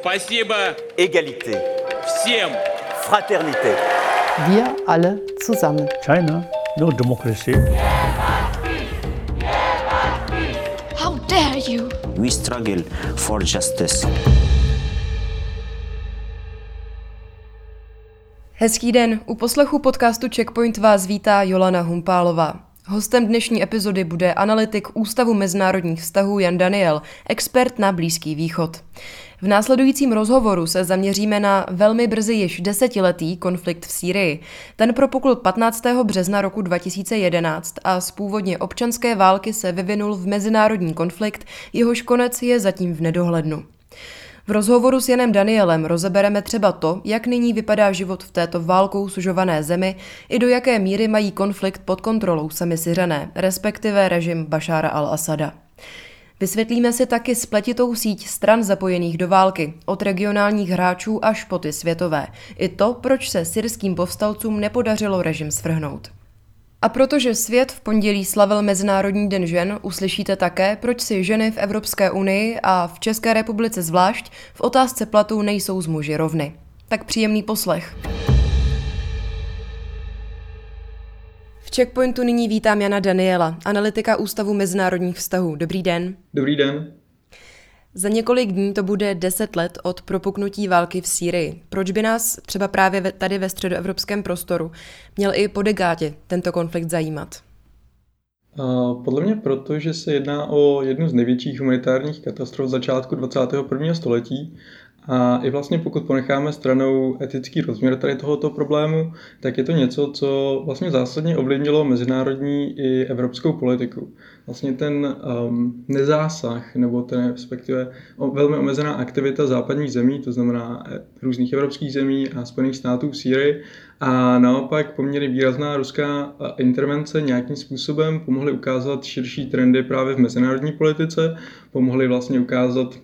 Спасибо égalité, всем! fraternité. Wir alle zusammen. China, no democracy. How dare you! We struggle for justice. Hezký den, u poslechu podcastu Checkpoint vás vítá Jolana Humpálová. Hostem dnešní epizody bude analytik Ústavu mezinárodních vztahů Jan Daniel, expert na Blízký východ. V následujícím rozhovoru se zaměříme na velmi brzy již desetiletý konflikt v Sýrii. Ten propukl 15. března roku 2011 a z původně občanské války se vyvinul v mezinárodní konflikt, jehož konec je zatím v nedohlednu. V rozhovoru s Janem Danielem rozebereme třeba to, jak nyní vypadá život v této válkou sužované zemi i do jaké míry mají konflikt pod kontrolou sami Syřané, respektive režim Bašára al-Asada. Vysvětlíme si taky spletitou síť stran zapojených do války, od regionálních hráčů až po ty světové. I to, proč se syrským povstalcům nepodařilo režim svrhnout. A protože svět v pondělí slavil Mezinárodní den žen, uslyšíte také, proč si ženy v Evropské unii a v České republice zvlášť v otázce platu nejsou z muži rovny. Tak příjemný poslech. V Checkpointu nyní vítám Jana Daniela, analytika Ústavu mezinárodních vztahů. Dobrý den. Dobrý den. Za několik dní to bude 10 let od propuknutí války v Sýrii. Proč by nás třeba právě tady ve středoevropském prostoru měl i po dekádě tento konflikt zajímat? Podle mě proto, že se jedná o jednu z největších humanitárních katastrof začátku 21. století a i vlastně pokud ponecháme stranou etický rozměr tady tohoto problému, tak je to něco, co vlastně zásadně ovlivnilo mezinárodní i evropskou politiku. Vlastně ten um, nezásah, nebo ten respektive velmi omezená aktivita západních zemí, to znamená e, různých evropských zemí a Spojených států v Sýrii, a naopak poměrně výrazná ruská intervence nějakým způsobem pomohly ukázat širší trendy právě v mezinárodní politice, pomohly vlastně ukázat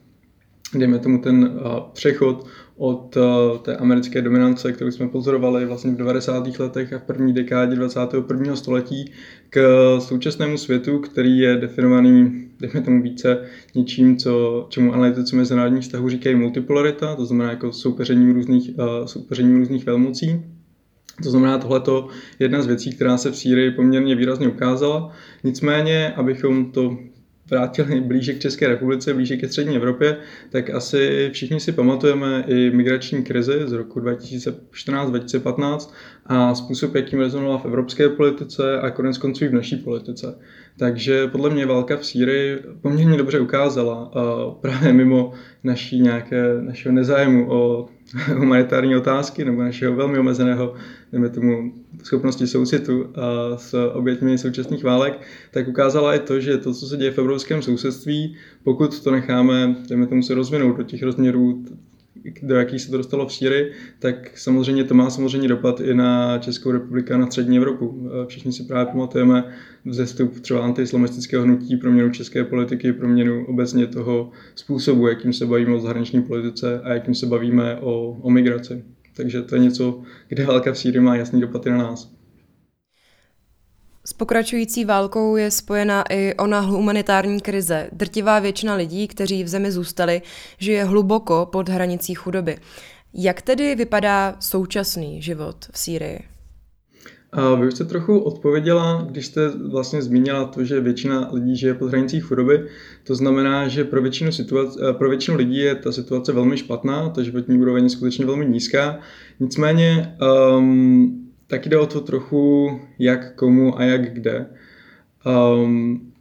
dejme tomu ten přechod od té americké dominance, kterou jsme pozorovali vlastně v 90. letech a v první dekádě 21. století, k současnému světu, který je definovaný, dejme tomu více, něčím, co, čemu analytici mezinárodních vztahů říkají multipolarita, to znamená jako soupeřením různých, soupeřením různých velmocí. To znamená, tohle je jedna z věcí, která se v Sýrii poměrně výrazně ukázala. Nicméně, abychom to vrátili blíže k České republice, blíže ke střední Evropě, tak asi všichni si pamatujeme i migrační krizi z roku 2014-2015 a způsob, jakým rezonovala v evropské politice a konec konců i v naší politice. Takže podle mě válka v Sýrii poměrně dobře ukázala právě mimo naší nějaké, našeho nezájmu o humanitární otázky nebo našeho velmi omezeného dejme tomu, schopnosti soucitu s oběťmi současných válek, tak ukázala i to, že to, co se děje v evropském sousedství, pokud to necháme, dejme tomu se rozvinout do těch rozměrů do jakých se to dostalo v Sýrii, tak samozřejmě to má samozřejmě dopad i na Českou republiku a na střední Evropu. Všichni si právě pamatujeme vzestup třeba antiislamistického hnutí, proměnu české politiky, proměnu obecně toho způsobu, jakým se bavíme o zahraniční politice a jakým se bavíme o, o migraci. Takže to je něco, kde válka v Sýrii má jasný dopad i na nás. Pokračující válkou je spojena i ona humanitární krize. Drtivá většina lidí, kteří v zemi zůstali, žije hluboko pod hranicí chudoby. Jak tedy vypadá současný život v Sýrii? Vy už jste trochu odpověděla, když jste vlastně zmínila to, že většina lidí žije pod hranicí chudoby. To znamená, že pro většinu, situace, pro většinu lidí je ta situace velmi špatná, ta životní úroveň je skutečně velmi nízká. Nicméně um, tak jde o to trochu jak komu a jak kde. Um,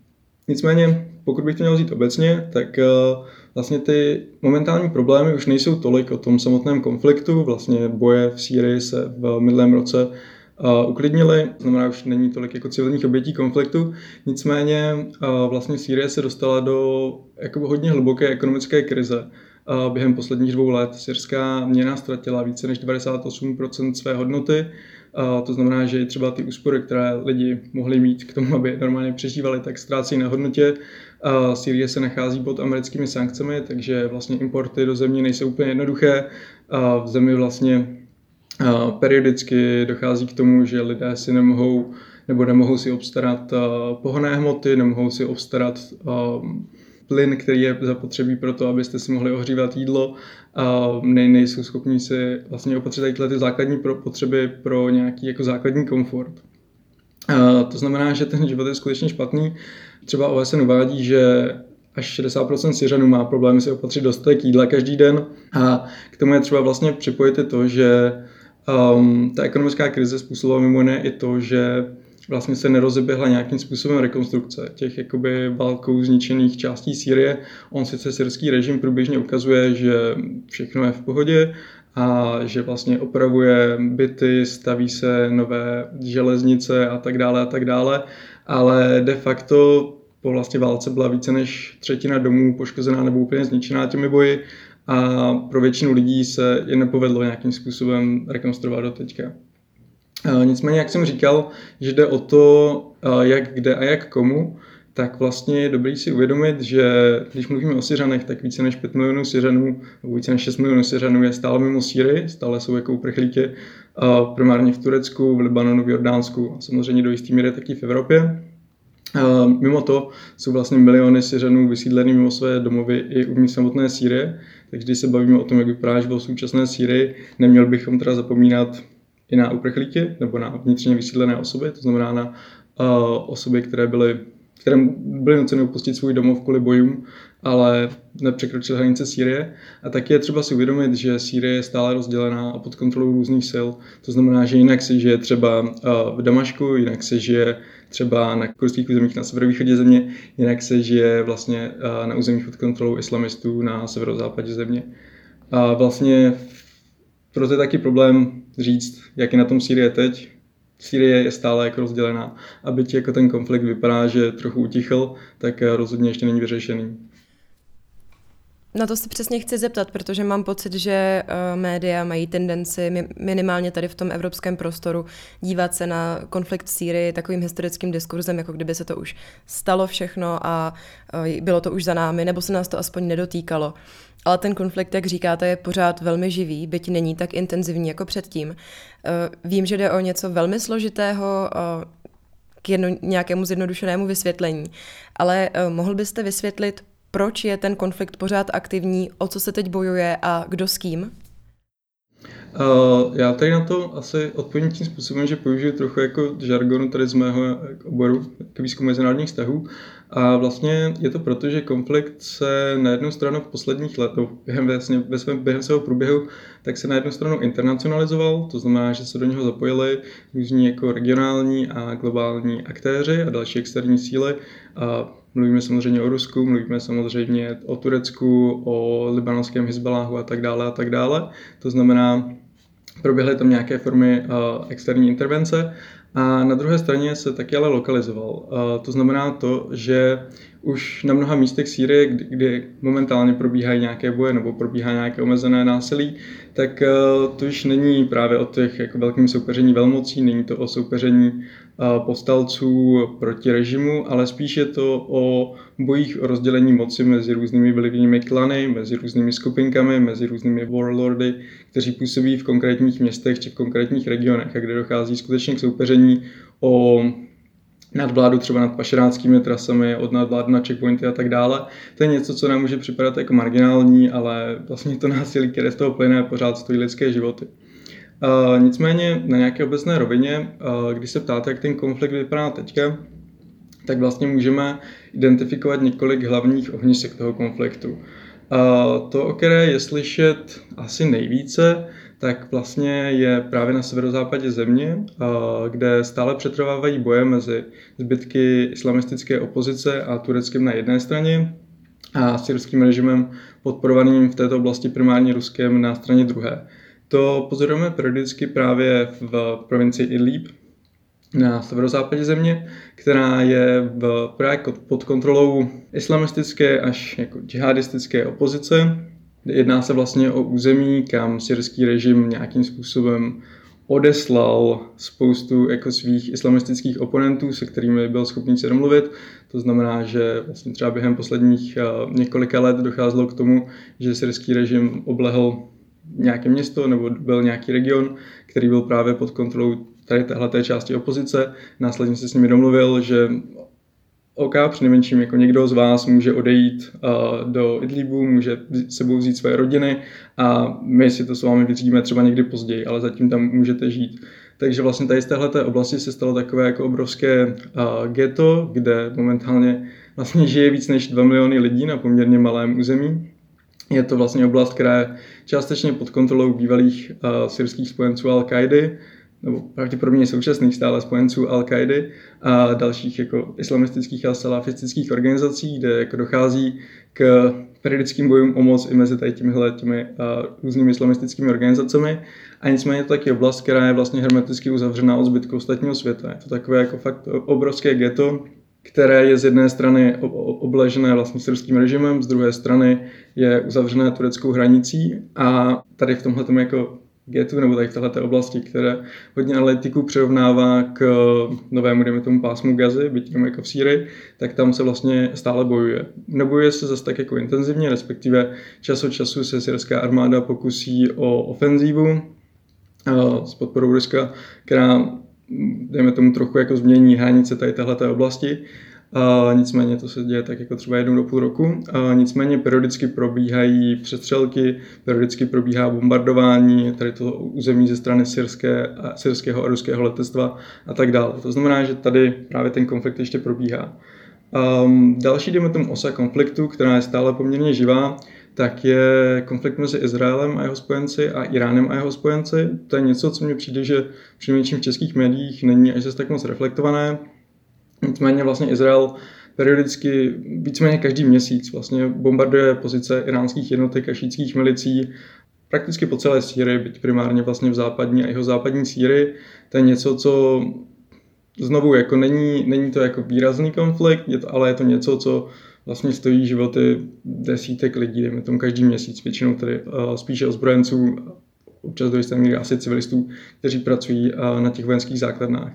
nicméně, pokud bych to měl vzít obecně, tak uh, vlastně ty momentální problémy už nejsou tolik o tom samotném konfliktu. Vlastně boje v Sýrii se v minulém roce uh, uklidnili, znamená, už není tolik jako civilních obětí konfliktu. Nicméně uh, vlastně Sýrie se dostala do jako hodně hluboké ekonomické krize. během posledních dvou let syrská měna ztratila více než 98% své hodnoty. To znamená, že třeba ty úspory, které lidi mohli mít k tomu, aby normálně přežívali, tak ztrácí na hodnotě. Sýrie se nachází pod americkými sankcemi, takže vlastně importy do země nejsou úplně jednoduché. V zemi vlastně periodicky dochází k tomu, že lidé si nemohou nebo nemohou si obstarat pohonné hmoty, nemohou si obstarat plyn, který je zapotřebí pro to, abyste si mohli ohřívat jídlo a ne, nejsou schopni si vlastně opatřit tyhle ty základní pro, potřeby pro nějaký jako základní komfort. A to znamená, že ten život je skutečně špatný. Třeba OSN uvádí, že až 60% Syřanů má problémy si opatřit dostatek jídla každý den a k tomu je třeba vlastně připojit i to, že um, ta ekonomická krize způsobila mimo jiné i to, že vlastně se nerozeběhla nějakým způsobem rekonstrukce těch jakoby válkou zničených částí Sýrie. On sice syrský režim průběžně ukazuje, že všechno je v pohodě a že vlastně opravuje byty, staví se nové železnice a tak dále a tak dále, ale de facto po vlastně válce byla více než třetina domů poškozená nebo úplně zničená těmi boji a pro většinu lidí se je nepovedlo nějakým způsobem rekonstruovat do teďka. Nicméně, jak jsem říkal, že jde o to, jak kde a jak komu, tak vlastně je dobrý si uvědomit, že když mluvíme o Syřanech, tak více než 5 milionů Syřanů, více než 6 milionů Syřanů je stále mimo Sýrii, stále jsou jako uprchlíky primárně v Turecku, v Libanonu, v Jordánsku a samozřejmě do jistý míry taky v Evropě. Mimo to jsou vlastně miliony Syřanů vysídlený mimo své domovy i uvnitř samotné Sýrie, takže když se bavíme o tom, jak vypadá život v současné Sýrii, neměl bychom teda zapomínat i na uprchlíky nebo na vnitřně vysídlené osoby, to znamená na uh, osoby, které byly, které byly nuceny opustit svůj domov kvůli bojům, ale nepřekročily hranice Sýrie. A taky je třeba si uvědomit, že Sýrie je stále rozdělená a pod kontrolou různých sil. To znamená, že jinak se žije třeba uh, v Damašku, jinak se žije třeba na kurdských územích na severovýchodě země, jinak se žije vlastně uh, na územích pod kontrolou islamistů na severozápadě země. A vlastně proto je taky problém říct, jak je na tom Sýrie teď. Sýrie je stále jako rozdělená a byť jako ten konflikt vypadá, že trochu utichl, tak rozhodně ještě není vyřešený. Na to se přesně chci zeptat, protože mám pocit, že uh, média mají tendenci minimálně tady v tom evropském prostoru dívat se na konflikt v Sýrii takovým historickým diskurzem, jako kdyby se to už stalo všechno a uh, bylo to už za námi, nebo se nás to aspoň nedotýkalo. Ale ten konflikt, jak říkáte, je pořád velmi živý, byť není tak intenzivní jako předtím. Uh, vím, že jde o něco velmi složitého, uh, k jedno, nějakému zjednodušenému vysvětlení, ale uh, mohl byste vysvětlit, proč je ten konflikt pořád aktivní, o co se teď bojuje a kdo s kým? Já tady na to asi odpovím tím způsobem, že použiju trochu jako žargonu tady z mého oboru k výzkumu mezinárodních vztahů. A vlastně je to proto, že konflikt se na jednu stranu v posledních letech, během, vlastně, ve svém, během svého průběhu, tak se na jednu stranu internacionalizoval, to znamená, že se do něho zapojili různí jako regionální a globální aktéři a další externí síly. A Mluvíme samozřejmě o Rusku, mluvíme samozřejmě o Turecku, o libanonském Hezbaláhu a tak dále a tak dále. To znamená, proběhly tam nějaké formy externí intervence a na druhé straně se taky ale lokalizoval. To znamená to, že už na mnoha místech Sýrie, kdy, kdy momentálně probíhají nějaké boje nebo probíhá nějaké omezené násilí, tak uh, to už není právě o těch jako velkým soupeření velmocí, není to o soupeření povstalců proti režimu, ale spíš je to o bojích o rozdělení moci mezi různými vlivnými klany, mezi různými skupinkami, mezi různými warlordy, kteří působí v konkrétních městech či v konkrétních regionech a kde dochází skutečně k soupeření o nadvládu třeba nad pašeráckými trasami, od nadvládu na checkpointy a tak dále. To je něco, co nám může připadat jako marginální, ale vlastně to násilí, které z toho plyne, pořád stojí lidské životy. Uh, nicméně na nějaké obecné rovině, uh, když se ptáte, jak ten konflikt vypadá teďka, tak vlastně můžeme identifikovat několik hlavních ohnisek toho konfliktu. Uh, to, o které je slyšet asi nejvíce, tak vlastně je právě na severozápadě země, kde stále přetrvávají boje mezi zbytky islamistické opozice a Tureckem na jedné straně a syrským režimem podporovaným v této oblasti primárně Ruskem na straně druhé. To pozorujeme periodicky právě v provincii Idlib na severozápadě země, která je v, právě pod kontrolou islamistické až jako džihadistické opozice. Jedná se vlastně o území, kam syrský režim nějakým způsobem odeslal spoustu jako svých islamistických oponentů, se kterými byl schopný se domluvit. To znamená, že vlastně třeba během posledních několika let docházelo k tomu, že syrský režim oblehl nějaké město nebo byl nějaký region, který byl právě pod kontrolou tady téhle části opozice. Následně se s nimi domluvil, že OK, přinejmenším jako někdo z vás může odejít uh, do Idlibu, může sebou vzít své rodiny a my si to s vámi vyřídíme třeba někdy později, ale zatím tam můžete žít. Takže vlastně tady z téhle oblasti se stalo takové jako obrovské uh, ghetto, kde momentálně vlastně žije víc než 2 miliony lidí na poměrně malém území. Je to vlastně oblast, která je částečně pod kontrolou bývalých uh, syrských spojenců Al-Kaidy, nebo pravděpodobně současných stále spojenců al kaidy a dalších jako islamistických a salafistických organizací, kde jako dochází k periodickým bojům o moc i mezi tady těmihle těmi různými islamistickými organizacemi. A nicméně to taky oblast, která je vlastně hermeticky uzavřená od zbytku ostatního světa. Je to takové jako fakt obrovské ghetto, které je z jedné strany obležené vlastně syrským režimem, z druhé strany je uzavřené tureckou hranicí a tady v tomhle jako getu nebo tady v této oblasti, které hodně analytiků přirovnává k novému, dejme tomu, pásmu Gazy, byť jenom jako v Sýrii, tak tam se vlastně stále bojuje. Nebojuje se zase tak jako intenzivně, respektive čas od času se syrská armáda pokusí o ofenzívu s podporou Ruska, která dejme tomu trochu jako změní hranice tady této oblasti, nicméně to se děje tak jako třeba jednou do půl roku. Nicméně periodicky probíhají přestřelky, periodicky probíhá bombardování tady toho území ze strany syrské, syrského a ruského letectva a tak dále. To znamená, že tady právě ten konflikt ještě probíhá. Um, další, dejme tomu, osa konfliktu, která je stále poměrně živá, tak je konflikt mezi Izraelem a jeho spojenci a Iránem a jeho spojenci. To je něco, co mi přijde, že přinejmenším v českých médiích není až zase tak moc reflektované. Nicméně vlastně Izrael periodicky, víceméně každý měsíc vlastně bombarduje pozice iránských jednotek a šítských milicí prakticky po celé Sýrii, byť primárně vlastně v západní a jeho západní Sýrii. To je něco, co znovu jako není, není to jako výrazný konflikt, je to, ale je to něco, co vlastně stojí životy desítek lidí, dejme tomu každý měsíc, většinou tedy uh, spíše ozbrojenců, občas do jisté míry asi civilistů, kteří pracují uh, na těch vojenských základnách.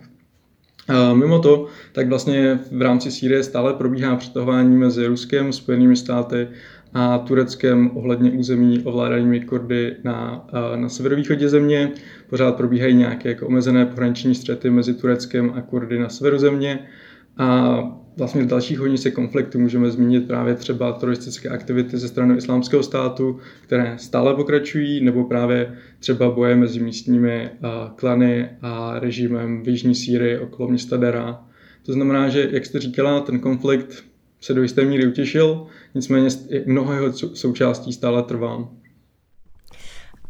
Mimo to, tak vlastně v rámci Sýrie stále probíhá přetahování mezi Ruskem, Spojenými státy a Tureckem ohledně území ovládanými Kurdy na, na severovýchodě země. Pořád probíhají nějaké jako omezené pohraniční střety mezi Tureckem a Kurdy na severu země. A vlastně z dalších se konfliktů můžeme zmínit právě třeba teroristické aktivity ze strany islámského státu, které stále pokračují, nebo právě třeba boje mezi místními klany a režimem v Jižní Sýrii okolo města Dera. To znamená, že, jak jste říkala, ten konflikt se do jisté míry utěšil, nicméně mnoho jeho součástí stále trvá.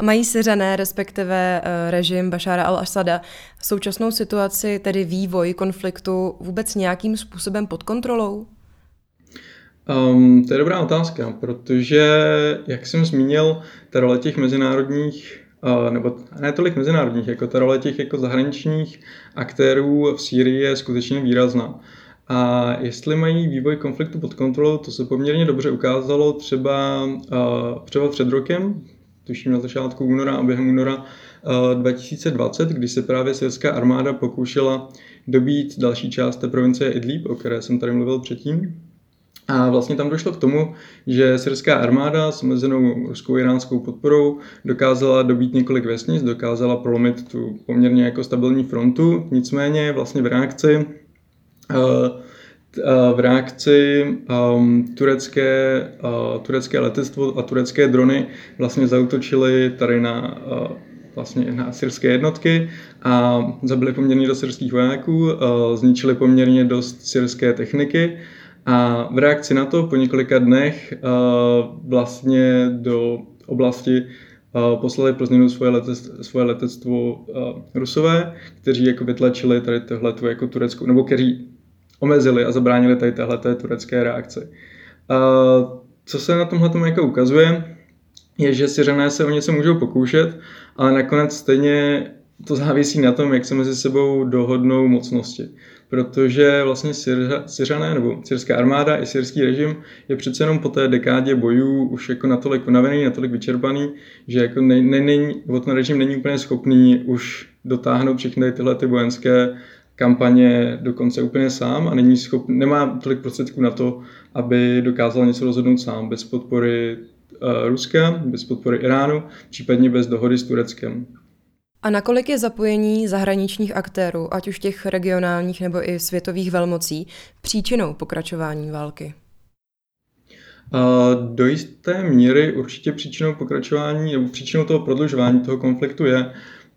Mají Syřané, respektive eh, režim Bašára al-Asada, současnou situaci, tedy vývoj konfliktu, vůbec nějakým způsobem pod kontrolou? Um, to je dobrá otázka, protože, jak jsem zmínil, ta role těch mezinárodních, uh, nebo ne tolik mezinárodních, jako ta role těch jako zahraničních aktérů v Sýrii je skutečně výrazná. A jestli mají vývoj konfliktu pod kontrolou, to se poměrně dobře ukázalo třeba, uh, třeba před rokem, tuším na začátku února a během února 2020, eh, kdy se právě syrská armáda pokoušela dobít další část té provincie Idlib, o které jsem tady mluvil předtím. A vlastně tam došlo k tomu, že syrská armáda s omezenou ruskou iránskou podporou dokázala dobít několik vesnic, dokázala prolomit tu poměrně jako stabilní frontu, nicméně vlastně v reakci uh, v reakci um, turecké, uh, turecké letectvo a turecké drony vlastně zautočily tady na uh, vlastně na syrské jednotky a zabili poměrně dost syrských vojáků, uh, zničili poměrně dost syrské techniky. A v reakci na to po několika dnech uh, vlastně do oblasti uh, poslali pro změnu svoje, letectvo, svoje letectvo uh, Rusové, kteří jako vytlačili tady tohle jako tureckou, nebo kteří omezili a zabránili tady téhle turecké reakci. A co se na tomhle jako ukazuje, je, že Syřané se o něco můžou pokoušet, ale nakonec stejně to závisí na tom, jak se mezi sebou dohodnou mocnosti. protože vlastně Syřané nebo syrská armáda i syrský režim je přece jenom po té dekádě bojů už jako natolik unavený, natolik vyčerpaný, že jako ne, ne, ne, ten režim není úplně schopný už dotáhnout všechny tyhle ty vojenské kampaně dokonce úplně sám a není schop, nemá tolik prostředků na to, aby dokázal něco rozhodnout sám bez podpory uh, Ruska, bez podpory Iránu, případně bez dohody s Tureckem. A nakolik je zapojení zahraničních aktérů, ať už těch regionálních nebo i světových velmocí, příčinou pokračování války? Do jisté míry určitě příčinou pokračování nebo příčinou toho prodlužování toho konfliktu je,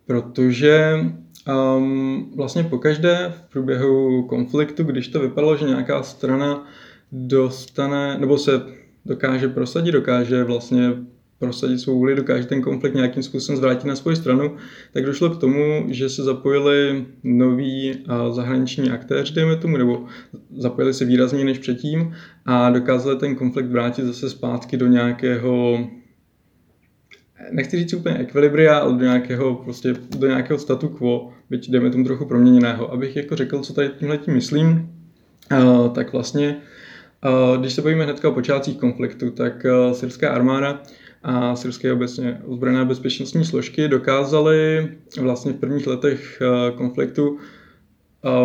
protože um, vlastně pokaždé v průběhu konfliktu, když to vypadalo, že nějaká strana dostane nebo se dokáže prosadit, dokáže vlastně prosadit svou vůli, dokáže ten konflikt nějakým způsobem zvrátit na svou stranu, tak došlo k tomu, že se zapojili noví zahraniční aktéři, dejme tomu, nebo zapojili se výrazněji než předtím a dokázali ten konflikt vrátit zase zpátky do nějakého nechci říct úplně ekvilibria, ale do nějakého, prostě, do nějakého statu quo, byť jdeme tomu trochu proměněného. Abych jako řekl, co tady tímhle tím myslím, tak vlastně, když se bavíme hnedka o počátcích konfliktu, tak syrská armáda a syrské obecně ozbrojené bezpečnostní složky dokázaly vlastně v prvních letech konfliktu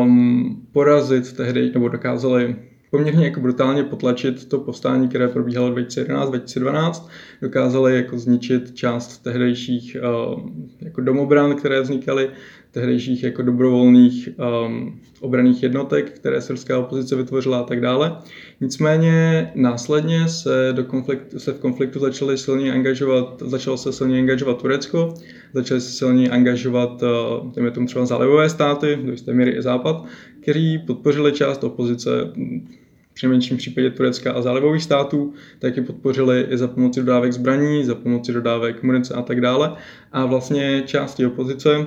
um, porazit tehdy, nebo dokázali poměrně jako brutálně potlačit to povstání, které probíhalo 2011-2012. Dokázali jako zničit část tehdejších um, jako domobran, které vznikaly, tehdejších jako dobrovolných um, obraných jednotek, které srbská opozice vytvořila a tak dále. Nicméně následně se, do konfliktu, se v konfliktu začaly silně angažovat, začalo se silně angažovat Turecko, začaly se silně angažovat, uh, tomu třeba zálivové státy, do jisté míry i Západ, který podpořili část opozice při menším případě Turecka a zálivových států, taky podpořili i za pomoci dodávek zbraní, za pomoci dodávek munice a tak dále. A vlastně části opozice,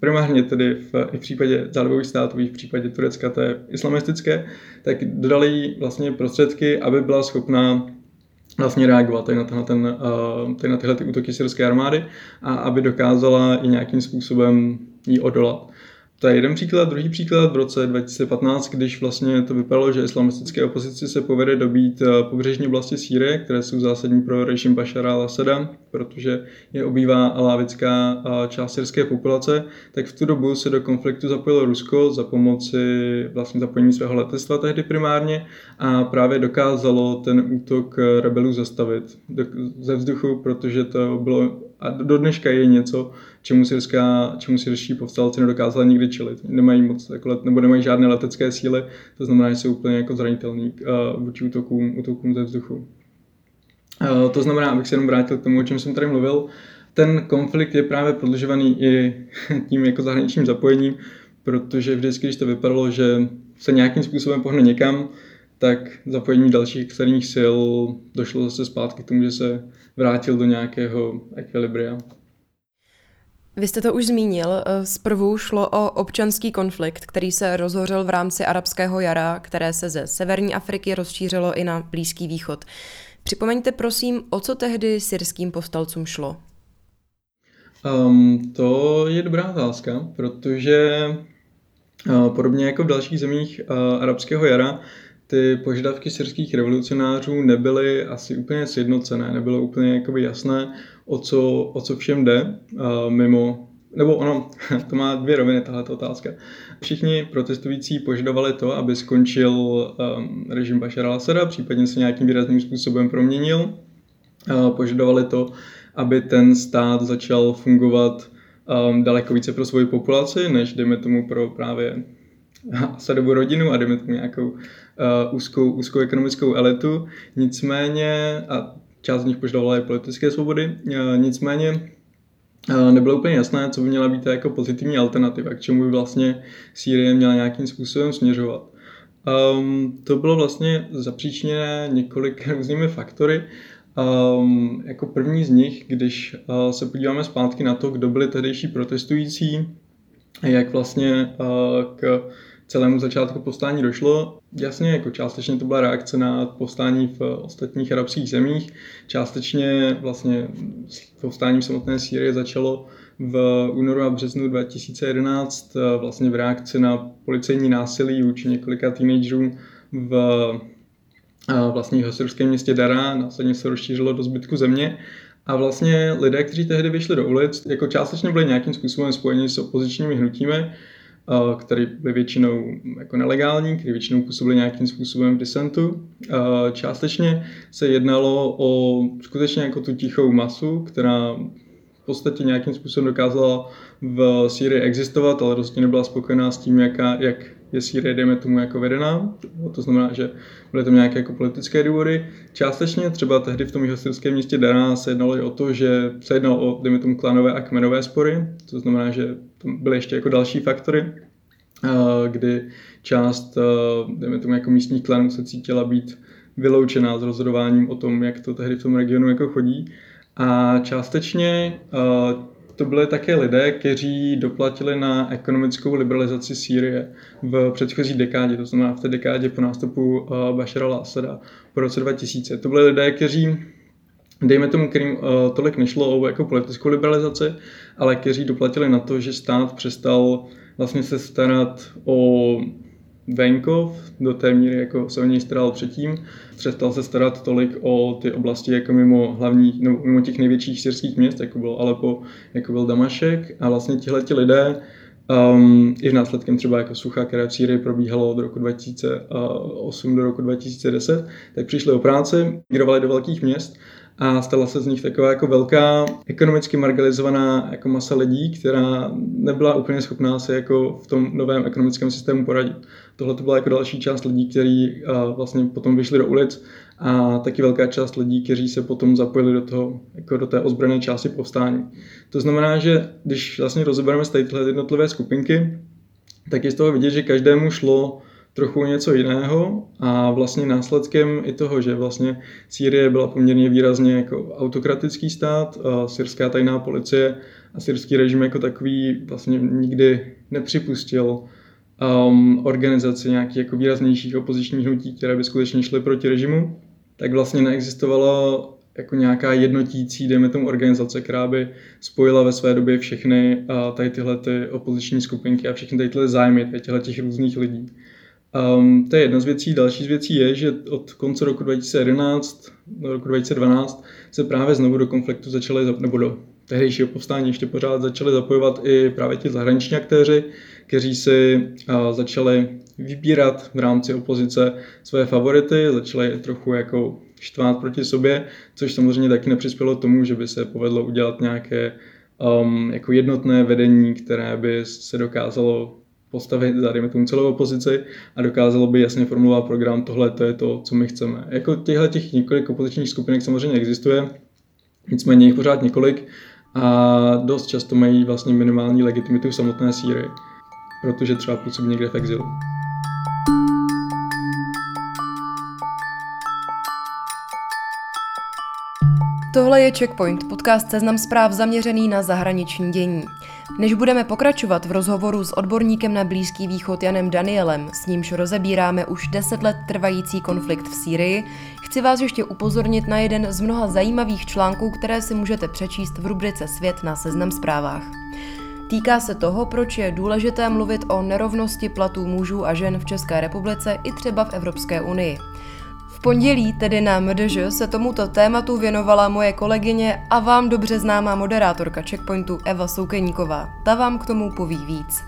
primárně tedy v, i v případě zálivových států, i v případě Turecka, to je islamistické, tak dodali vlastně prostředky, aby byla schopná vlastně reagovat tady na, tenhle, ten, tady na tyhle ty útoky syrské armády a aby dokázala i nějakým způsobem jí odolat. To je jeden příklad. Druhý příklad v roce 2015, když vlastně to vypadalo, že islamistické opozici se povede dobít eh, pobřežní oblasti Sýrie, které jsou zásadní pro režim Bashara al-Assada, protože je obývá alávická eh, část syrské populace, tak v tu dobu se do konfliktu zapojilo Rusko za pomoci vlastně zapojení svého letectva tehdy primárně a právě dokázalo ten útok eh, rebelů zastavit ze vzduchu, protože to bylo a do dneška je něco, čemu, syrská, čemu syrští povstalci nedokázali nikdy čelit. Nemají moc, jako let, nebo nemají žádné letecké síly, to znamená, že jsou úplně jako zranitelní uh, vůči útokům, útokům ze vzduchu. Uh, to znamená, abych se jenom vrátil k tomu, o čem jsem tady mluvil, ten konflikt je právě prodlužovaný i tím jako zahraničním zapojením, protože vždycky, když to vypadalo, že se nějakým způsobem pohne někam, tak zapojení dalších externích sil došlo zase zpátky k tomu, že se vrátil do nějakého ekvilibria. Vy jste to už zmínil. Zprvu šlo o občanský konflikt, který se rozhořel v rámci arabského jara, které se ze severní Afriky rozšířilo i na Blízký východ. Připomeňte prosím, o co tehdy syrským povstalcům šlo? Um, to je dobrá otázka, protože uh, podobně jako v dalších zemích uh, arabského jara, ty požadavky syrských revolucionářů nebyly asi úplně sjednocené, nebylo úplně jakoby jasné, o co, o co všem jde mimo, nebo ono, to má dvě roviny tahle otázka. Všichni protestující požadovali to, aby skončil um, režim Bashar al-Assada, případně se nějakým výrazným způsobem proměnil. Uh, požadovali to, aby ten stát začal fungovat um, daleko více pro svoji populaci, než dejme tomu pro právě Asadovu rodinu a dejme tomu nějakou uh, úzkou, úzkou ekonomickou elitu. Nicméně, a část z nich požadovala i politické svobody, uh, nicméně uh, nebylo úplně jasné, co by měla být jako pozitivní alternativa, k čemu by vlastně Sýrie měla nějakým způsobem směřovat. Um, to bylo vlastně zapříčněné několik různými faktory. Um, jako první z nich, když uh, se podíváme zpátky na to, kdo byli tehdejší protestující, jak vlastně uh, k celému začátku povstání došlo. Jasně, jako částečně to byla reakce na povstání v ostatních arabských zemích, částečně vlastně povstání v samotné Sýrie začalo v únoru a březnu 2011 vlastně v reakci na policejní násilí vůči několika teenagerům v vlastně jeho syrském městě Dara, následně se rozšířilo do zbytku země. A vlastně lidé, kteří tehdy vyšli do ulic, jako částečně byli nějakým způsobem spojeni s opozičními hnutími, které byly většinou jako nelegální, které většinou působily nějakým způsobem v disentu. Částečně se jednalo o skutečně jako tu tichou masu, která v podstatě nějakým způsobem dokázala v Sýrii existovat, ale rozhodně nebyla spokojená s tím, jaká, jak je Sýrie, dejme tomu, jako vedená. To znamená, že byly tam nějaké jako politické důvody. Částečně třeba tehdy v tom jihosilském městě Dana se jednalo o to, že se jednalo o, dejme tomu, klanové a kmenové spory. To znamená, že tam byly ještě jako další faktory, kdy část, dejme tomu, jako místních klanů se cítila být vyloučená s rozhodováním o tom, jak to tehdy v tom regionu jako chodí. A částečně to byly také lidé, kteří doplatili na ekonomickou liberalizaci Sýrie v předchozí dekádě, to znamená v té dekádě po nástupu eh, Bashara al-Assada po roce 2000. To byly lidé, kteří dejme tomu, kterým uh, tolik nešlo o jako politickou liberalizaci, ale kteří doplatili na to, že stát přestal vlastně se starat o venkov do té míry, jako se o něj staral předtím. Přestal se starat tolik o ty oblasti jako mimo hlavní, no, mimo těch největších syrských měst, jako byl Alepo, jako byl Damašek a vlastně tihle ti lidé Um, I v následkem třeba jako sucha, které v Sýrii probíhalo od roku 2008 do roku 2010, tak přišli o práci, migrovali do velkých měst a stala se z nich taková jako velká ekonomicky marginalizovaná jako masa lidí, která nebyla úplně schopná se jako v tom novém ekonomickém systému poradit. Tohle to byla jako další část lidí, kteří vlastně potom vyšli do ulic a taky velká část lidí, kteří se potom zapojili do, toho, jako do té ozbrojené části povstání. To znamená, že když vlastně rozebereme z tyhle jednotlivé skupinky, tak je z toho vidět, že každému šlo trochu něco jiného a vlastně následkem i toho, že vlastně Sýrie byla poměrně výrazně jako autokratický stát, syrská tajná policie a syrský režim jako takový vlastně nikdy nepřipustil um, organizaci nějakých jako výraznějších opozičních hnutí, které by skutečně šly proti režimu, tak vlastně neexistovala jako nějaká jednotící, dejme tomu organizace, která by spojila ve své době všechny a tady tyhle ty opoziční skupinky a všechny tyhle zájmy těchto těch různých lidí. Um, to je jedna z věcí. Další z věcí je, že od konce roku 2011 do roku 2012 se právě znovu do konfliktu začaly, nebo do tehdejšího povstání ještě pořád začaly zapojovat i právě ti zahraniční aktéři, kteří si uh, začali vybírat v rámci opozice své favority, začali trochu jako štvát proti sobě, což samozřejmě taky nepřispělo tomu, že by se povedlo udělat nějaké um, jako jednotné vedení, které by se dokázalo postavit dejme tomu, celou opozici a dokázalo by jasně formulovat program, tohle to je to, co my chceme. Jako těchto těch několik opozičních skupinek samozřejmě existuje, nicméně jich pořád několik a dost často mají vlastně minimální legitimitu v samotné Sýrii, protože třeba působí někde v exilu. Tohle je Checkpoint, podcast seznam zpráv zaměřený na zahraniční dění. Než budeme pokračovat v rozhovoru s odborníkem na Blízký východ Janem Danielem, s nímž rozebíráme už deset let trvající konflikt v Sýrii, chci vás ještě upozornit na jeden z mnoha zajímavých článků, které si můžete přečíst v rubrice Svět na seznam zprávách. Týká se toho, proč je důležité mluvit o nerovnosti platů mužů a žen v České republice i třeba v Evropské unii pondělí, tedy na MDŽ, se tomuto tématu věnovala moje kolegyně a vám dobře známá moderátorka Checkpointu Eva Soukeníková. Ta vám k tomu poví víc.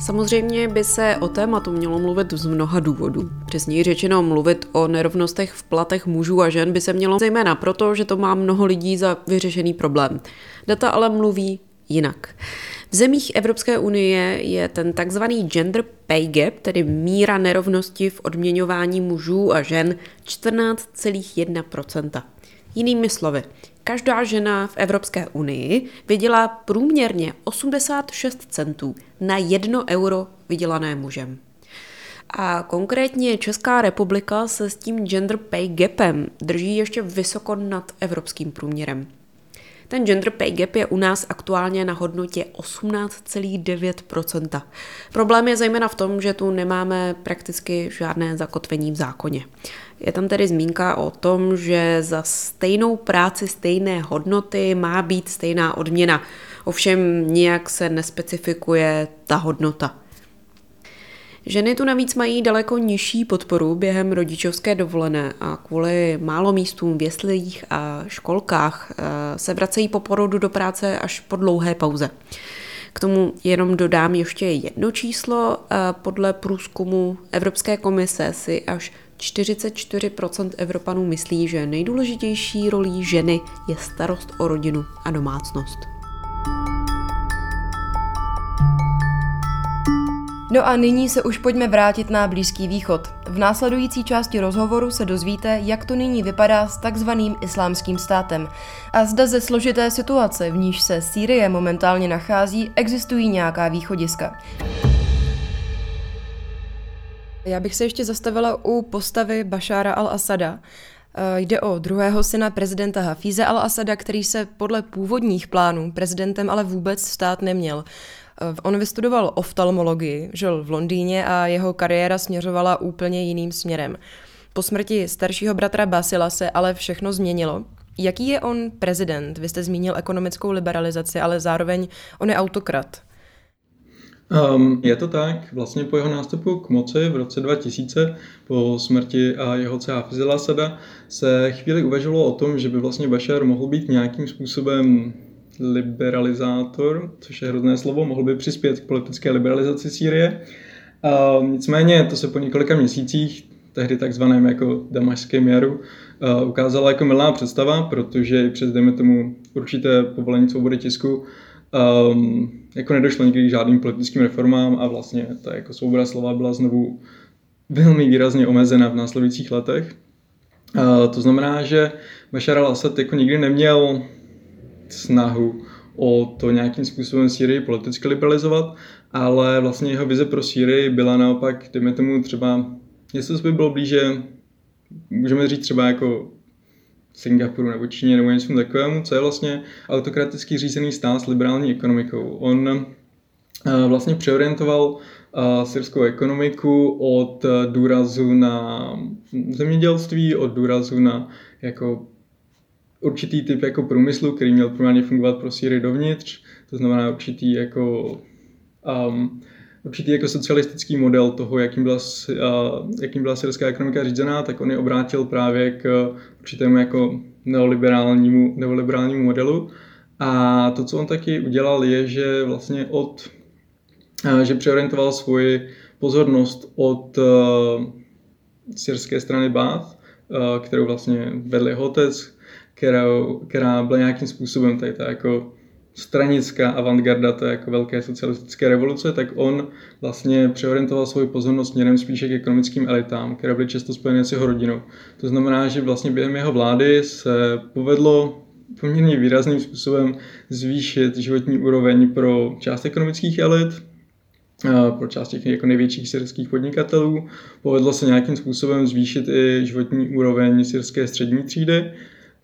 Samozřejmě by se o tématu mělo mluvit z mnoha důvodů. Přesněji řečeno, mluvit o nerovnostech v platech mužů a žen by se mělo zejména proto, že to má mnoho lidí za vyřešený problém. Data ale mluví jinak. V zemích Evropské unie je ten takzvaný gender pay gap, tedy míra nerovnosti v odměňování mužů a žen, 14,1%. Jinými slovy, každá žena v Evropské unii vydělá průměrně 86 centů na 1 euro vydělané mužem. A konkrétně Česká republika se s tím gender pay gapem drží ještě vysoko nad evropským průměrem. Ten gender pay gap je u nás aktuálně na hodnotě 18,9%. Problém je zejména v tom, že tu nemáme prakticky žádné zakotvení v zákoně. Je tam tedy zmínka o tom, že za stejnou práci stejné hodnoty má být stejná odměna. Ovšem nijak se nespecifikuje ta hodnota. Ženy tu navíc mají daleko nižší podporu během rodičovské dovolené a kvůli málo místům v jeslích a školkách eh, se vracejí po porodu do práce až po dlouhé pauze. K tomu jenom dodám ještě jedno číslo. Eh, podle průzkumu Evropské komise si až 44% Evropanů myslí, že nejdůležitější rolí ženy je starost o rodinu a domácnost. No a nyní se už pojďme vrátit na Blízký východ. V následující části rozhovoru se dozvíte, jak to nyní vypadá s takzvaným islámským státem. A zda ze složité situace, v níž se Sýrie momentálně nachází, existují nějaká východiska. Já bych se ještě zastavila u postavy Bašára al-Asada. Eh, jde o druhého syna prezidenta Hafize al-Asada, který se podle původních plánů prezidentem ale vůbec stát neměl. Eh, on vystudoval oftalmologii, žil v Londýně a jeho kariéra směřovala úplně jiným směrem. Po smrti staršího bratra Basila se ale všechno změnilo. Jaký je on prezident? Vy jste zmínil ekonomickou liberalizaci, ale zároveň on je autokrat. Um, je to tak, vlastně po jeho nástupu k moci v roce 2000, po smrti a jeho Hafizela Sada, se chvíli uvažovalo o tom, že by vlastně Bashar mohl být nějakým způsobem liberalizátor, což je hrozné slovo, mohl by přispět k politické liberalizaci Sýrie. Nicméně to se po několika měsících, tehdy takzvaném jako damašském jaru, ukázala jako milá představa, protože přes, dejme tomu, určité povolení svobody tisku um, jako nedošlo nikdy k žádným politickým reformám a vlastně ta jako svoboda slova byla znovu velmi výrazně omezena v následujících letech. Uh, to znamená, že Bashar al-Assad jako nikdy neměl snahu o to nějakým způsobem Sýrii politicky liberalizovat, ale vlastně jeho vize pro Sýrii byla naopak, dejme tomu třeba, jestli by bylo blíže, můžeme říct třeba jako Singapuru nebo Číně nebo něco takovému, co je vlastně autokraticky řízený stát s liberální ekonomikou. On eh, vlastně přeorientoval eh, syrskou ekonomiku od důrazu na zemědělství, od důrazu na jako určitý typ jako průmyslu, který měl primárně fungovat pro Syrii dovnitř, to znamená určitý jako um, určitý jako socialistický model toho, jakým byla, uh, jakým byla syrská ekonomika řízená, tak on je obrátil právě k určitému jako neoliberálnímu, neoliberálnímu modelu. A to, co on taky udělal, je, že vlastně od, uh, že přeorientoval svoji pozornost od uh, syrské strany uh, kterou vlastně vedl jeho otec, kterou, která byla nějakým způsobem tady ta jako stranická avantgarda to jako velké socialistické revoluce, tak on vlastně přeorientoval svou pozornost směrem spíše k ekonomickým elitám, které byly často spojené s jeho rodinou. To znamená, že vlastně během jeho vlády se povedlo poměrně výrazným způsobem zvýšit životní úroveň pro část ekonomických elit, pro část těch jako největších syrských podnikatelů. Povedlo se nějakým způsobem zvýšit i životní úroveň syrské střední třídy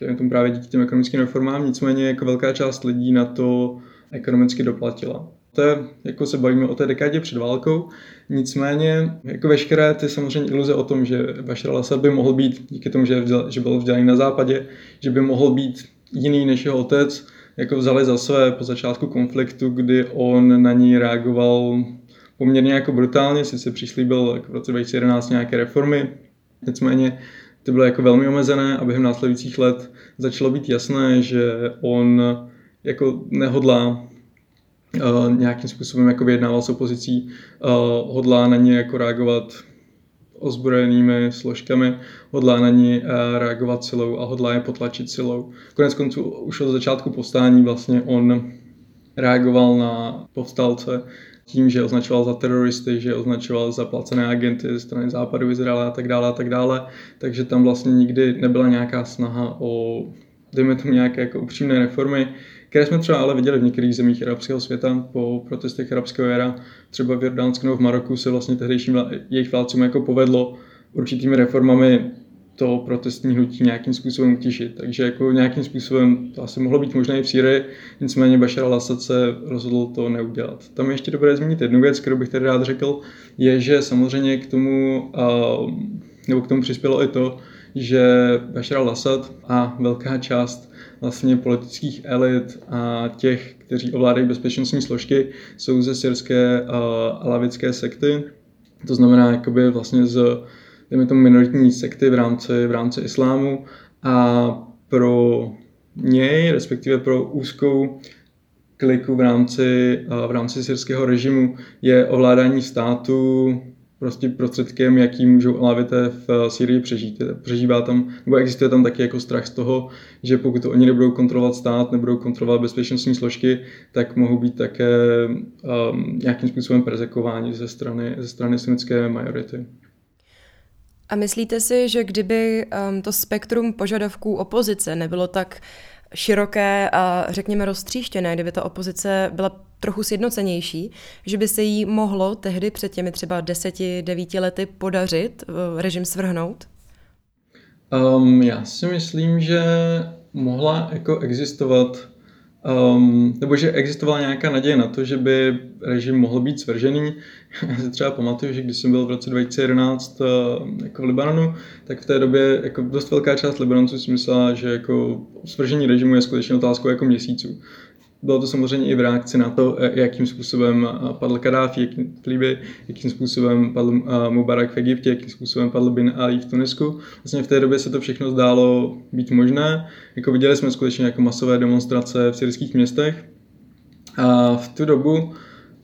je tomu právě díky těm ekonomickým reformám, nicméně jako velká část lidí na to ekonomicky doplatila. To je, jako se bavíme o té dekádě před válkou, nicméně jako veškeré ty samozřejmě iluze o tom, že Bashar al-Assad by mohl být, díky tomu, že, vzal, že byl vzdělaný na západě, že by mohl být jiný než jeho otec, jako vzali za své po začátku konfliktu, kdy on na ní reagoval poměrně jako brutálně, sice přislíbil jako v roce 2011 nějaké reformy, nicméně ty byly jako velmi omezené a během následujících let začalo být jasné, že on jako nehodlá uh, nějakým způsobem jako vyjednával s opozicí, uh, hodlá na ně jako reagovat ozbrojenými složkami, hodlá na ní uh, reagovat silou a hodlá je potlačit silou. Konec konců už od začátku povstání vlastně on reagoval na povstalce tím, že označoval za teroristy, že označoval za placené agenty ze strany západu Izraele a tak dále a tak dále. Takže tam vlastně nikdy nebyla nějaká snaha o, dejme tomu nějaké jako upřímné reformy, které jsme třeba ale viděli v některých zemích arabského světa po protestech arabského jara. Třeba v Jordánsku nebo v Maroku se vlastně tehdejším jejich vládcům jako povedlo určitými reformami to protestní hnutí nějakým způsobem utěšit. Takže jako nějakým způsobem to asi mohlo být možné i v Sýrii, nicméně Bashar al-Assad se rozhodl to neudělat. Tam je ještě dobré zmínit jednu věc, kterou bych tady rád řekl, je, že samozřejmě k tomu, nebo k tomu přispělo i to, že Bashar al-Assad a velká část vlastně politických elit a těch, kteří ovládají bezpečnostní složky, jsou ze syrské uh, alavické sekty. To znamená jakoby vlastně z dejme tomu minoritní sekty v rámci, v rámci islámu a pro něj, respektive pro úzkou kliku v rámci, v rámci syrského režimu je ovládání státu prostě prostředkem, jaký můžou Alavité v Syrii přežít. Přežívá tam, nebo existuje tam taky jako strach z toho, že pokud to oni nebudou kontrolovat stát, nebudou kontrolovat bezpečnostní složky, tak mohou být také um, nějakým způsobem persekováni ze strany, ze strany sunnické majority. A myslíte si, že kdyby um, to spektrum požadavků opozice nebylo tak široké a řekněme roztříštěné, kdyby ta opozice byla trochu sjednocenější, že by se jí mohlo tehdy před těmi třeba deseti, devíti lety podařit uh, režim svrhnout? Um, já si myslím, že mohla jako existovat Um, nebo že existovala nějaká naděje na to, že by režim mohl být svržený. Já si třeba pamatuju, že když jsem byl v roce 2011 uh, ehm, jako v Libanonu, tak v té době jako dost velká část Libanonců si myslela, že jako svržení režimu je skutečně otázkou jako měsíců. Bylo to samozřejmě i v reakci na to, e, jakým způsobem e, padl Kadáfi v Libii, jakým způsobem padl e, Mubarak v Egyptě, jakým způsobem padl Bin Ali v Tunisku. Vlastně v té době se to všechno zdálo být možné. Jako viděli jsme skutečně jako masové demonstrace v syrských městech. A v tu dobu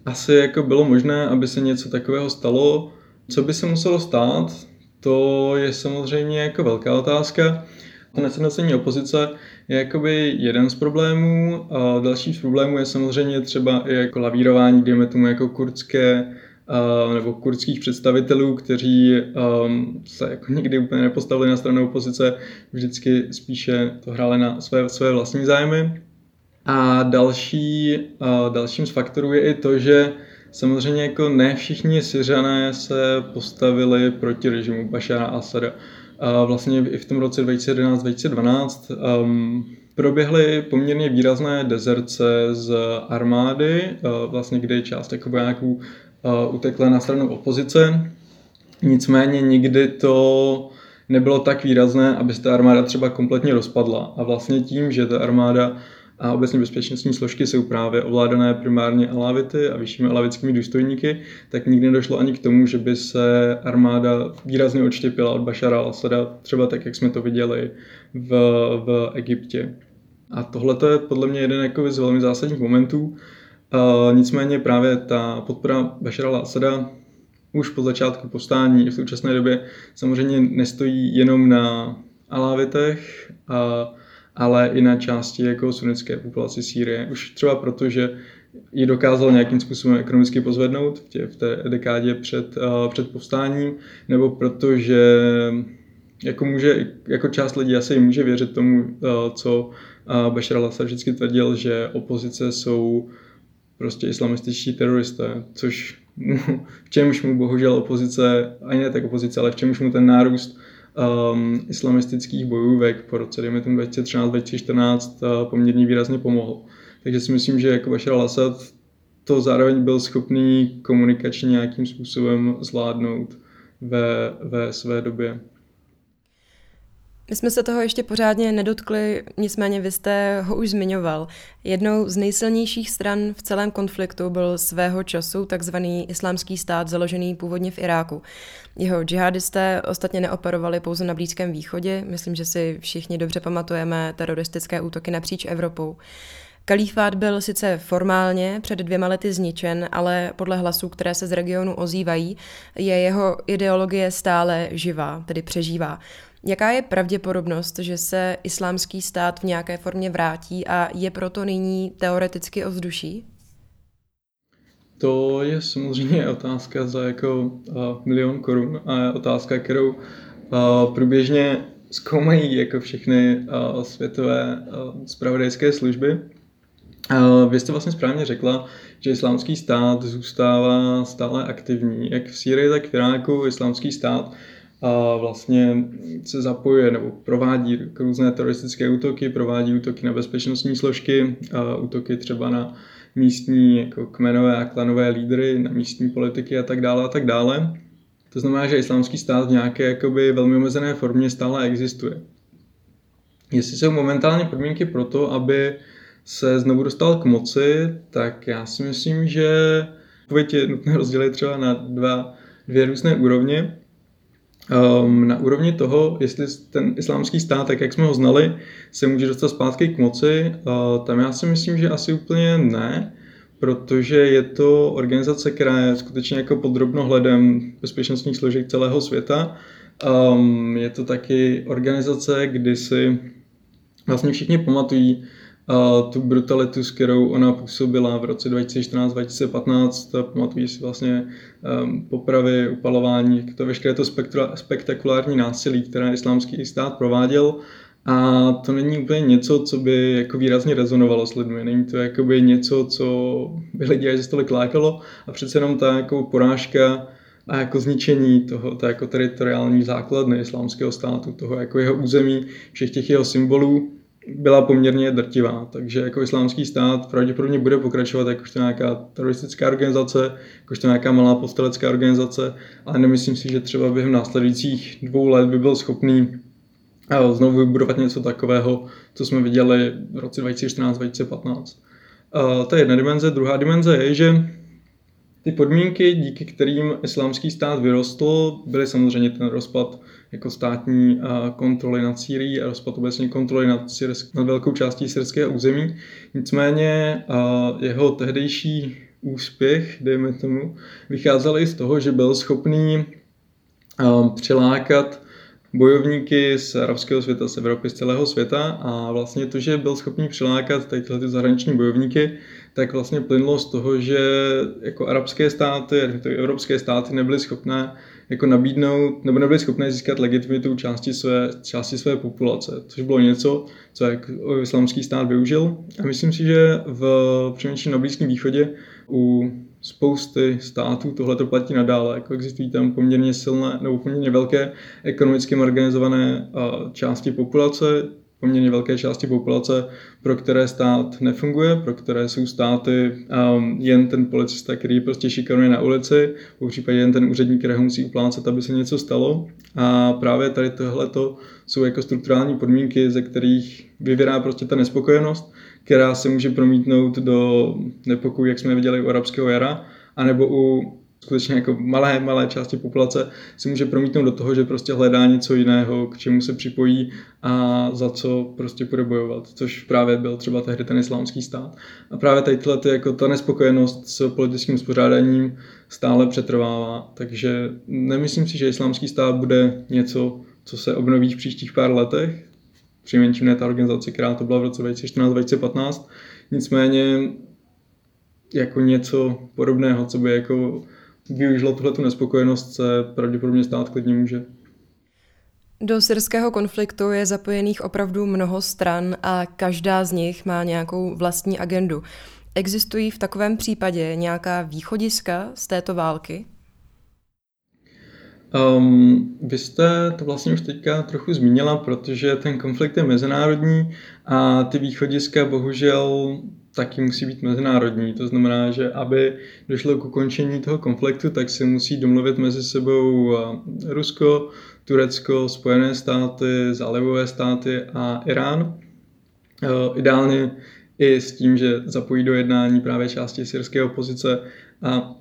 asi jako bylo možné, aby se něco takového stalo. Co by se muselo stát, to je samozřejmě jako velká otázka. To nesjednocení opozice je jakoby jeden z problémů. A další z problémů je samozřejmě třeba i jako lavírování, dejme tomu jako kurdské nebo kurdských představitelů, kteří um, se jako nikdy úplně nepostavili na stranu opozice, vždycky spíše to hráli na své, své vlastní zájmy. A další, a dalším z faktorů je i to, že samozřejmě jako ne všichni Syřané se postavili proti režimu Bašara Asada. A vlastně i v tom roce 2011-2012 um, proběhly poměrně výrazné dezerce z armády, uh, vlastně kde část jako vojáků uh, utekla na stranu opozice. Nicméně nikdy to nebylo tak výrazné, aby se ta armáda třeba kompletně rozpadla. A vlastně tím, že ta armáda a obecně bezpečnostní složky jsou právě ovládané primárně alávity a vyššími alavickými důstojníky, tak nikdy nedošlo ani k tomu, že by se armáda výrazně odštěpila od Bashara al-Assada, třeba tak, jak jsme to viděli v, v Egyptě. A tohle je podle mě jeden jako z velmi zásadních momentů. Uh, nicméně právě ta podpora Bashara al-Assada už po začátku povstání v současné době samozřejmě nestojí jenom na alávitech a ale i na části jako sunnické populaci Sýrie. Už třeba proto, že ji dokázal nějakým způsobem ekonomicky pozvednout v, tě, v té dekádě před, uh, před povstáním, nebo protože jako, může, jako část lidí asi může věřit tomu, uh, co uh, Bashar al-Assad vždycky tvrdil, že opozice jsou prostě islamističtí teroristé, což v čemž mu bohužel opozice, ani ne tak opozice, ale v čemž mu ten nárůst um, islamistických bojůvek po roce, dejme tomu 2013-2014, uh, poměrně výrazně pomohl. Takže si myslím, že jako Bashar al-Assad to zároveň byl schopný komunikačně nějakým způsobem zvládnout ve, ve své době. My jsme se toho ještě pořádně nedotkli, nicméně vy jste ho už zmiňoval. Jednou z nejsilnějších stran v celém konfliktu byl svého času takzvaný islámský stát založený původně v Iráku. Jeho džihadisté ostatně neoperovali pouze na Blízkém východě, myslím, že si všichni dobře pamatujeme teroristické útoky napříč Evropou. Kalífát byl sice formálně před dvěma lety zničen, ale podle hlasů, které se z regionu ozývají, je jeho ideologie stále živá, tedy přežívá. Jaká je pravděpodobnost, že se islámský stát v nějaké formě vrátí a je proto nyní teoreticky ovzduší? To je samozřejmě otázka za jako uh, milion korun a otázka, kterou uh, průběžně zkoumají jako všechny uh, světové uh, spravodajské služby. Uh, vy jste vlastně správně řekla, že islámský stát zůstává stále aktivní. Jak v Sýrii, tak v Iráku islámský stát a vlastně se zapojuje nebo provádí různé teroristické útoky, provádí útoky na bezpečnostní složky, a útoky třeba na místní jako kmenové a klanové lídry, na místní politiky a tak dále a tak dále. To znamená, že islámský stát v nějaké jakoby velmi omezené formě stále existuje. Jestli jsou momentálně podmínky pro to, aby se znovu dostal k moci, tak já si myslím, že odpověď je nutné rozdělit třeba na dva, dvě různé úrovně. Um, na úrovni toho, jestli ten islámský stát, tak jak jsme ho znali, se může dostat zpátky k moci, uh, tam já si myslím, že asi úplně ne, protože je to organizace, která je skutečně jako podrobno hledem bezpečnostních složek celého světa. Um, je to taky organizace, kdy si vlastně všichni pamatují uh, tu brutalitu, s kterou ona působila v roce 2014-2015. Pamatují si vlastně um, popravy, upalování, to veškeré to spektakulární násilí, které islámský stát prováděl. A to není úplně něco, co by jako výrazně rezonovalo s lidmi. Není to jakoby něco, co by lidi až tolik lákalo. A přece jenom ta jako porážka a jako zničení toho, té jako teritoriální základny islámského státu, toho jako jeho území, všech těch jeho symbolů, byla poměrně drtivá. Takže jako islámský stát pravděpodobně bude pokračovat jakožto nějaká teroristická organizace, jakožto nějaká malá postelecká organizace, ale nemyslím si, že třeba během následujících dvou let by byl schopný znovu vybudovat něco takového, co jsme viděli v roce 2014-2015. To je jedna dimenze. Druhá dimenze je, že ty podmínky, díky kterým islámský stát vyrostl, byly samozřejmě ten rozpad jako státní kontroly nad Sýrií a rozpad obecně kontroly nad, syrsk, nad velkou částí syrského území. Nicméně jeho tehdejší úspěch, dejme tomu, vycházel i z toho, že byl schopný přilákat bojovníky z arabského světa, z Evropy, z celého světa a vlastně to, že byl schopný přilákat tyhle ty zahraniční bojovníky, tak vlastně plynulo z toho, že jako arabské státy, evropské státy nebyly schopné jako nabídnout, nebo nebyly schopné získat legitimitu části své, části své populace, což bylo něco, co jak islamský stát využil. A myslím si, že v přemýšlím na Blízkém východě u spousty států tohle to platí nadále. Jako existují tam poměrně silné nebo poměrně velké ekonomicky organizované části populace, poměrně velké části populace, pro které stát nefunguje, pro které jsou státy um, jen ten policista, který prostě šikanuje na ulici, v případě jen ten úředník, který musí uplácet, aby se něco stalo. A právě tady tohle jsou jako strukturální podmínky, ze kterých vyvírá prostě ta nespokojenost, která se může promítnout do nepokoju, jak jsme viděli u arabského jara, anebo u skutečně jako malé, malé části populace se může promítnout do toho, že prostě hledá něco jiného, k čemu se připojí a za co prostě bude bojovat, což právě byl třeba tehdy ten islámský stát. A právě tady ty, jako ta nespokojenost s politickým uspořádáním stále přetrvává, takže nemyslím si, že islámský stát bude něco, co se obnoví v příštích pár letech, přinejmenším ne ta organizace, která to byla v roce 2014-2015, nicméně jako něco podobného, co by jako využilo tuhle tu nespokojenost, se pravděpodobně stát klidně může. Do syrského konfliktu je zapojených opravdu mnoho stran a každá z nich má nějakou vlastní agendu. Existují v takovém případě nějaká východiska z této války? Um, vy jste to vlastně už teďka trochu zmínila, protože ten konflikt je mezinárodní a ty východiska bohužel taky musí být mezinárodní. To znamená, že aby došlo k ukončení toho konfliktu, tak se musí domluvit mezi sebou Rusko, Turecko, Spojené státy, zálivové státy a Irán. Ideálně i s tím, že zapojí do jednání právě části syrské opozice a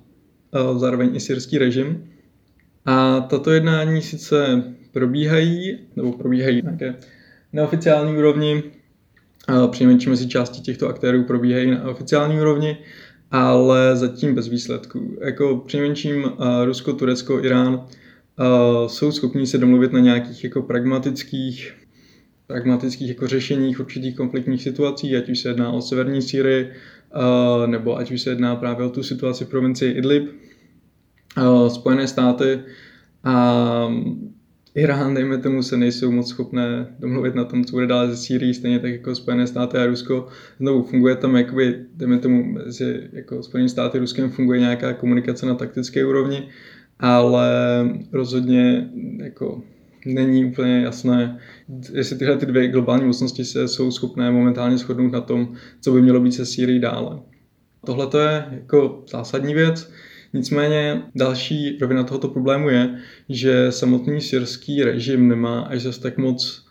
zároveň i syrský režim. A tato jednání sice probíhají, nebo probíhají nějaké neoficiální úrovni, přinejmenším mezi části těchto aktérů probíhají na oficiální úrovni, ale zatím bez výsledků. Jako přinejmenším Rusko, Turecko, Irán jsou schopní se domluvit na nějakých jako pragmatických pragmatických jako řešeních určitých konfliktních situací, ať už se jedná o severní Sýrii, nebo ať už se jedná právě o tu situaci v provincii Idlib. Spojené státy a Irán, dejme tomu, se nejsou moc schopné domluvit na tom, co bude dále ze Sýrií, stejně tak jako Spojené státy a Rusko. Znovu funguje tam, jakoby, dejme tomu, mezi jako Spojené státy a Ruskem funguje nějaká komunikace na taktické úrovni, ale rozhodně jako není úplně jasné, jestli tyhle ty dvě globální mocnosti se jsou schopné momentálně shodnout na tom, co by mělo být se Sýrií dále. Tohle to je jako zásadní věc. Nicméně další rovina tohoto problému je, že samotný syrský režim nemá až zase tak moc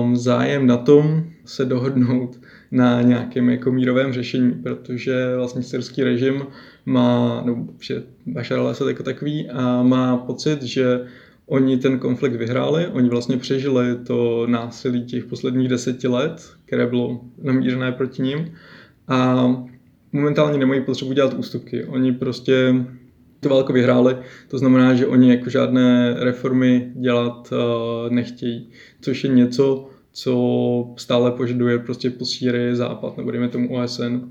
um, zájem na tom se dohodnout na nějakém jako mírovém řešení, protože vlastně syrský režim má, no, že Bashar al-Assad jako takový a má pocit, že oni ten konflikt vyhráli, oni vlastně přežili to násilí těch posledních deseti let, které bylo namířené proti ním a momentálně nemají potřebu dělat ústupky. Oni prostě tu válku vyhráli, to znamená, že oni jako žádné reformy dělat uh, nechtějí, což je něco, co stále požaduje prostě po Sýrii západ, nebo dejme tomu OSN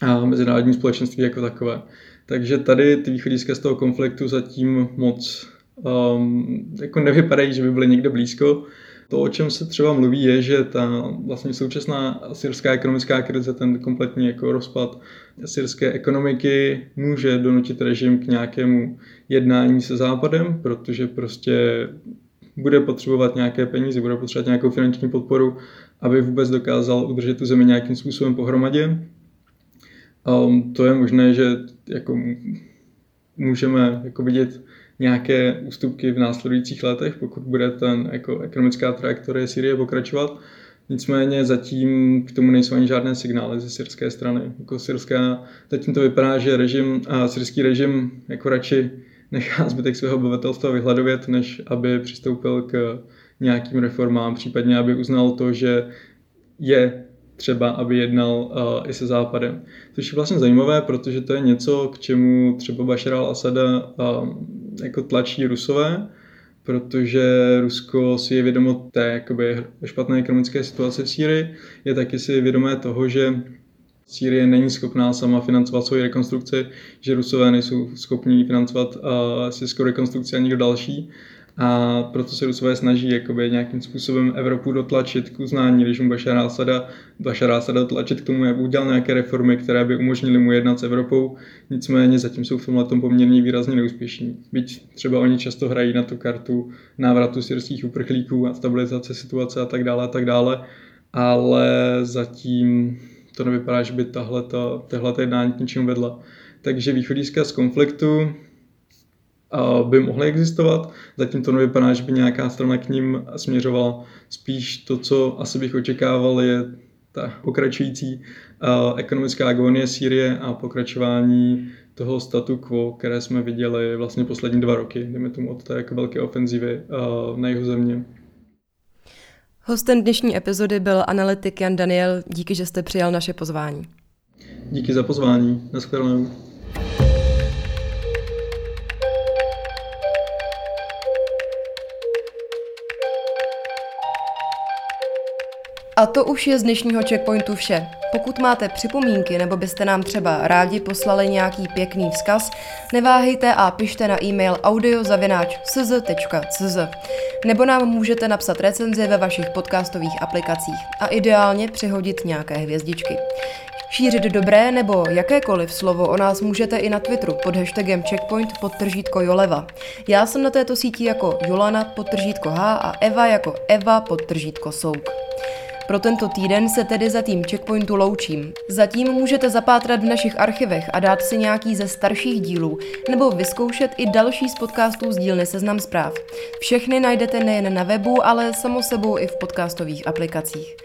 a mezinárodní společenství jako takové. Takže tady ty východiska z toho konfliktu zatím moc um, jako nevypadají, že by byly někde blízko. To, o čem se třeba mluví, je, že ta vlastně současná syrská ekonomická krize, ten kompletní jako rozpad syrské ekonomiky může donutit režim k nějakému jednání se Západem, protože prostě bude potřebovat nějaké peníze, bude potřebovat nějakou finanční podporu, aby vůbec dokázal udržet tu zemi nějakým způsobem pohromadě. Um, to je možné, že jako můžeme jako vidět nějaké ústupky v následujících letech, pokud bude ten jako ekonomická trajektorie Syrie pokračovat. Nicméně zatím k tomu nejsou ani žádné signály ze syrské strany. Jako syrská, zatím to vypadá, že režim a syrský režim jako radši nechá zbytek svého obyvatelstva vyhladovět, než aby přistoupil k nějakým reformám, případně aby uznal to, že je třeba, aby jednal uh, i se Západem. Což je vlastně zajímavé, protože to je něco, k čemu třeba Bashar al-Assada uh, jako tlačí Rusové, protože Rusko si je vědomo té jakoby, špatné ekonomické situace v Sýrii, je taky si vědomé toho, že Sýrie není schopná sama financovat svoji rekonstrukci, že Rusové nejsou schopní financovat uh, syrskou rekonstrukci a nikdo další. A proto se Rusové snaží jakoby, nějakým způsobem Evropu dotlačit k uznání režimu Bašara Asada, Bašara Asada dotlačit k tomu, aby udělal nějaké reformy, které by umožnily mu jednat s Evropou. Nicméně zatím jsou v tomhle tom poměrně výrazně neúspěšní. Byť třeba oni často hrají na tu kartu návratu syrských uprchlíků a stabilizace situace a tak dále a tak dále, ale zatím to nevypadá, že by tahle, tahle jednání k ničemu vedla. Takže východiska z konfliktu by mohly existovat. Zatím to nevypadá, že by nějaká strana k ním směřovala. Spíš to, co asi bych očekával, je ta pokračující ekonomická agonie Sýrie a pokračování toho statu quo, které jsme viděli vlastně poslední dva roky, jdeme tomu od té jako velké ofenzivy na jeho země. Hostem dnešní epizody byl analytik Jan Daniel. Díky, že jste přijal naše pozvání. Díky za pozvání. Naschledanou. A to už je z dnešního checkpointu vše. Pokud máte připomínky nebo byste nám třeba rádi poslali nějaký pěkný vzkaz, neváhejte a pište na e-mail audiozavináč.cz.cz nebo nám můžete napsat recenzi ve vašich podcastových aplikacích a ideálně přihodit nějaké hvězdičky. Šířit dobré nebo jakékoliv slovo o nás můžete i na Twitteru pod hashtagem checkpoint podtržítko Joleva. Já jsem na této síti jako Jolana podtržítko H a Eva jako Eva podtržítko Souk. Pro tento týden se tedy za tým Checkpointu loučím. Zatím můžete zapátrat v našich archivech a dát si nějaký ze starších dílů, nebo vyzkoušet i další z podcastů z dílny Seznam zpráv. Všechny najdete nejen na webu, ale samo sebou i v podcastových aplikacích.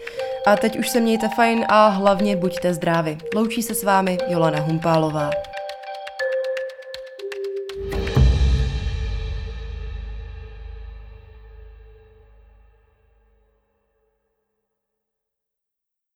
A teď už se mějte fajn a hlavně buďte zdraví. Loučí se s vámi Jolana Humpálová.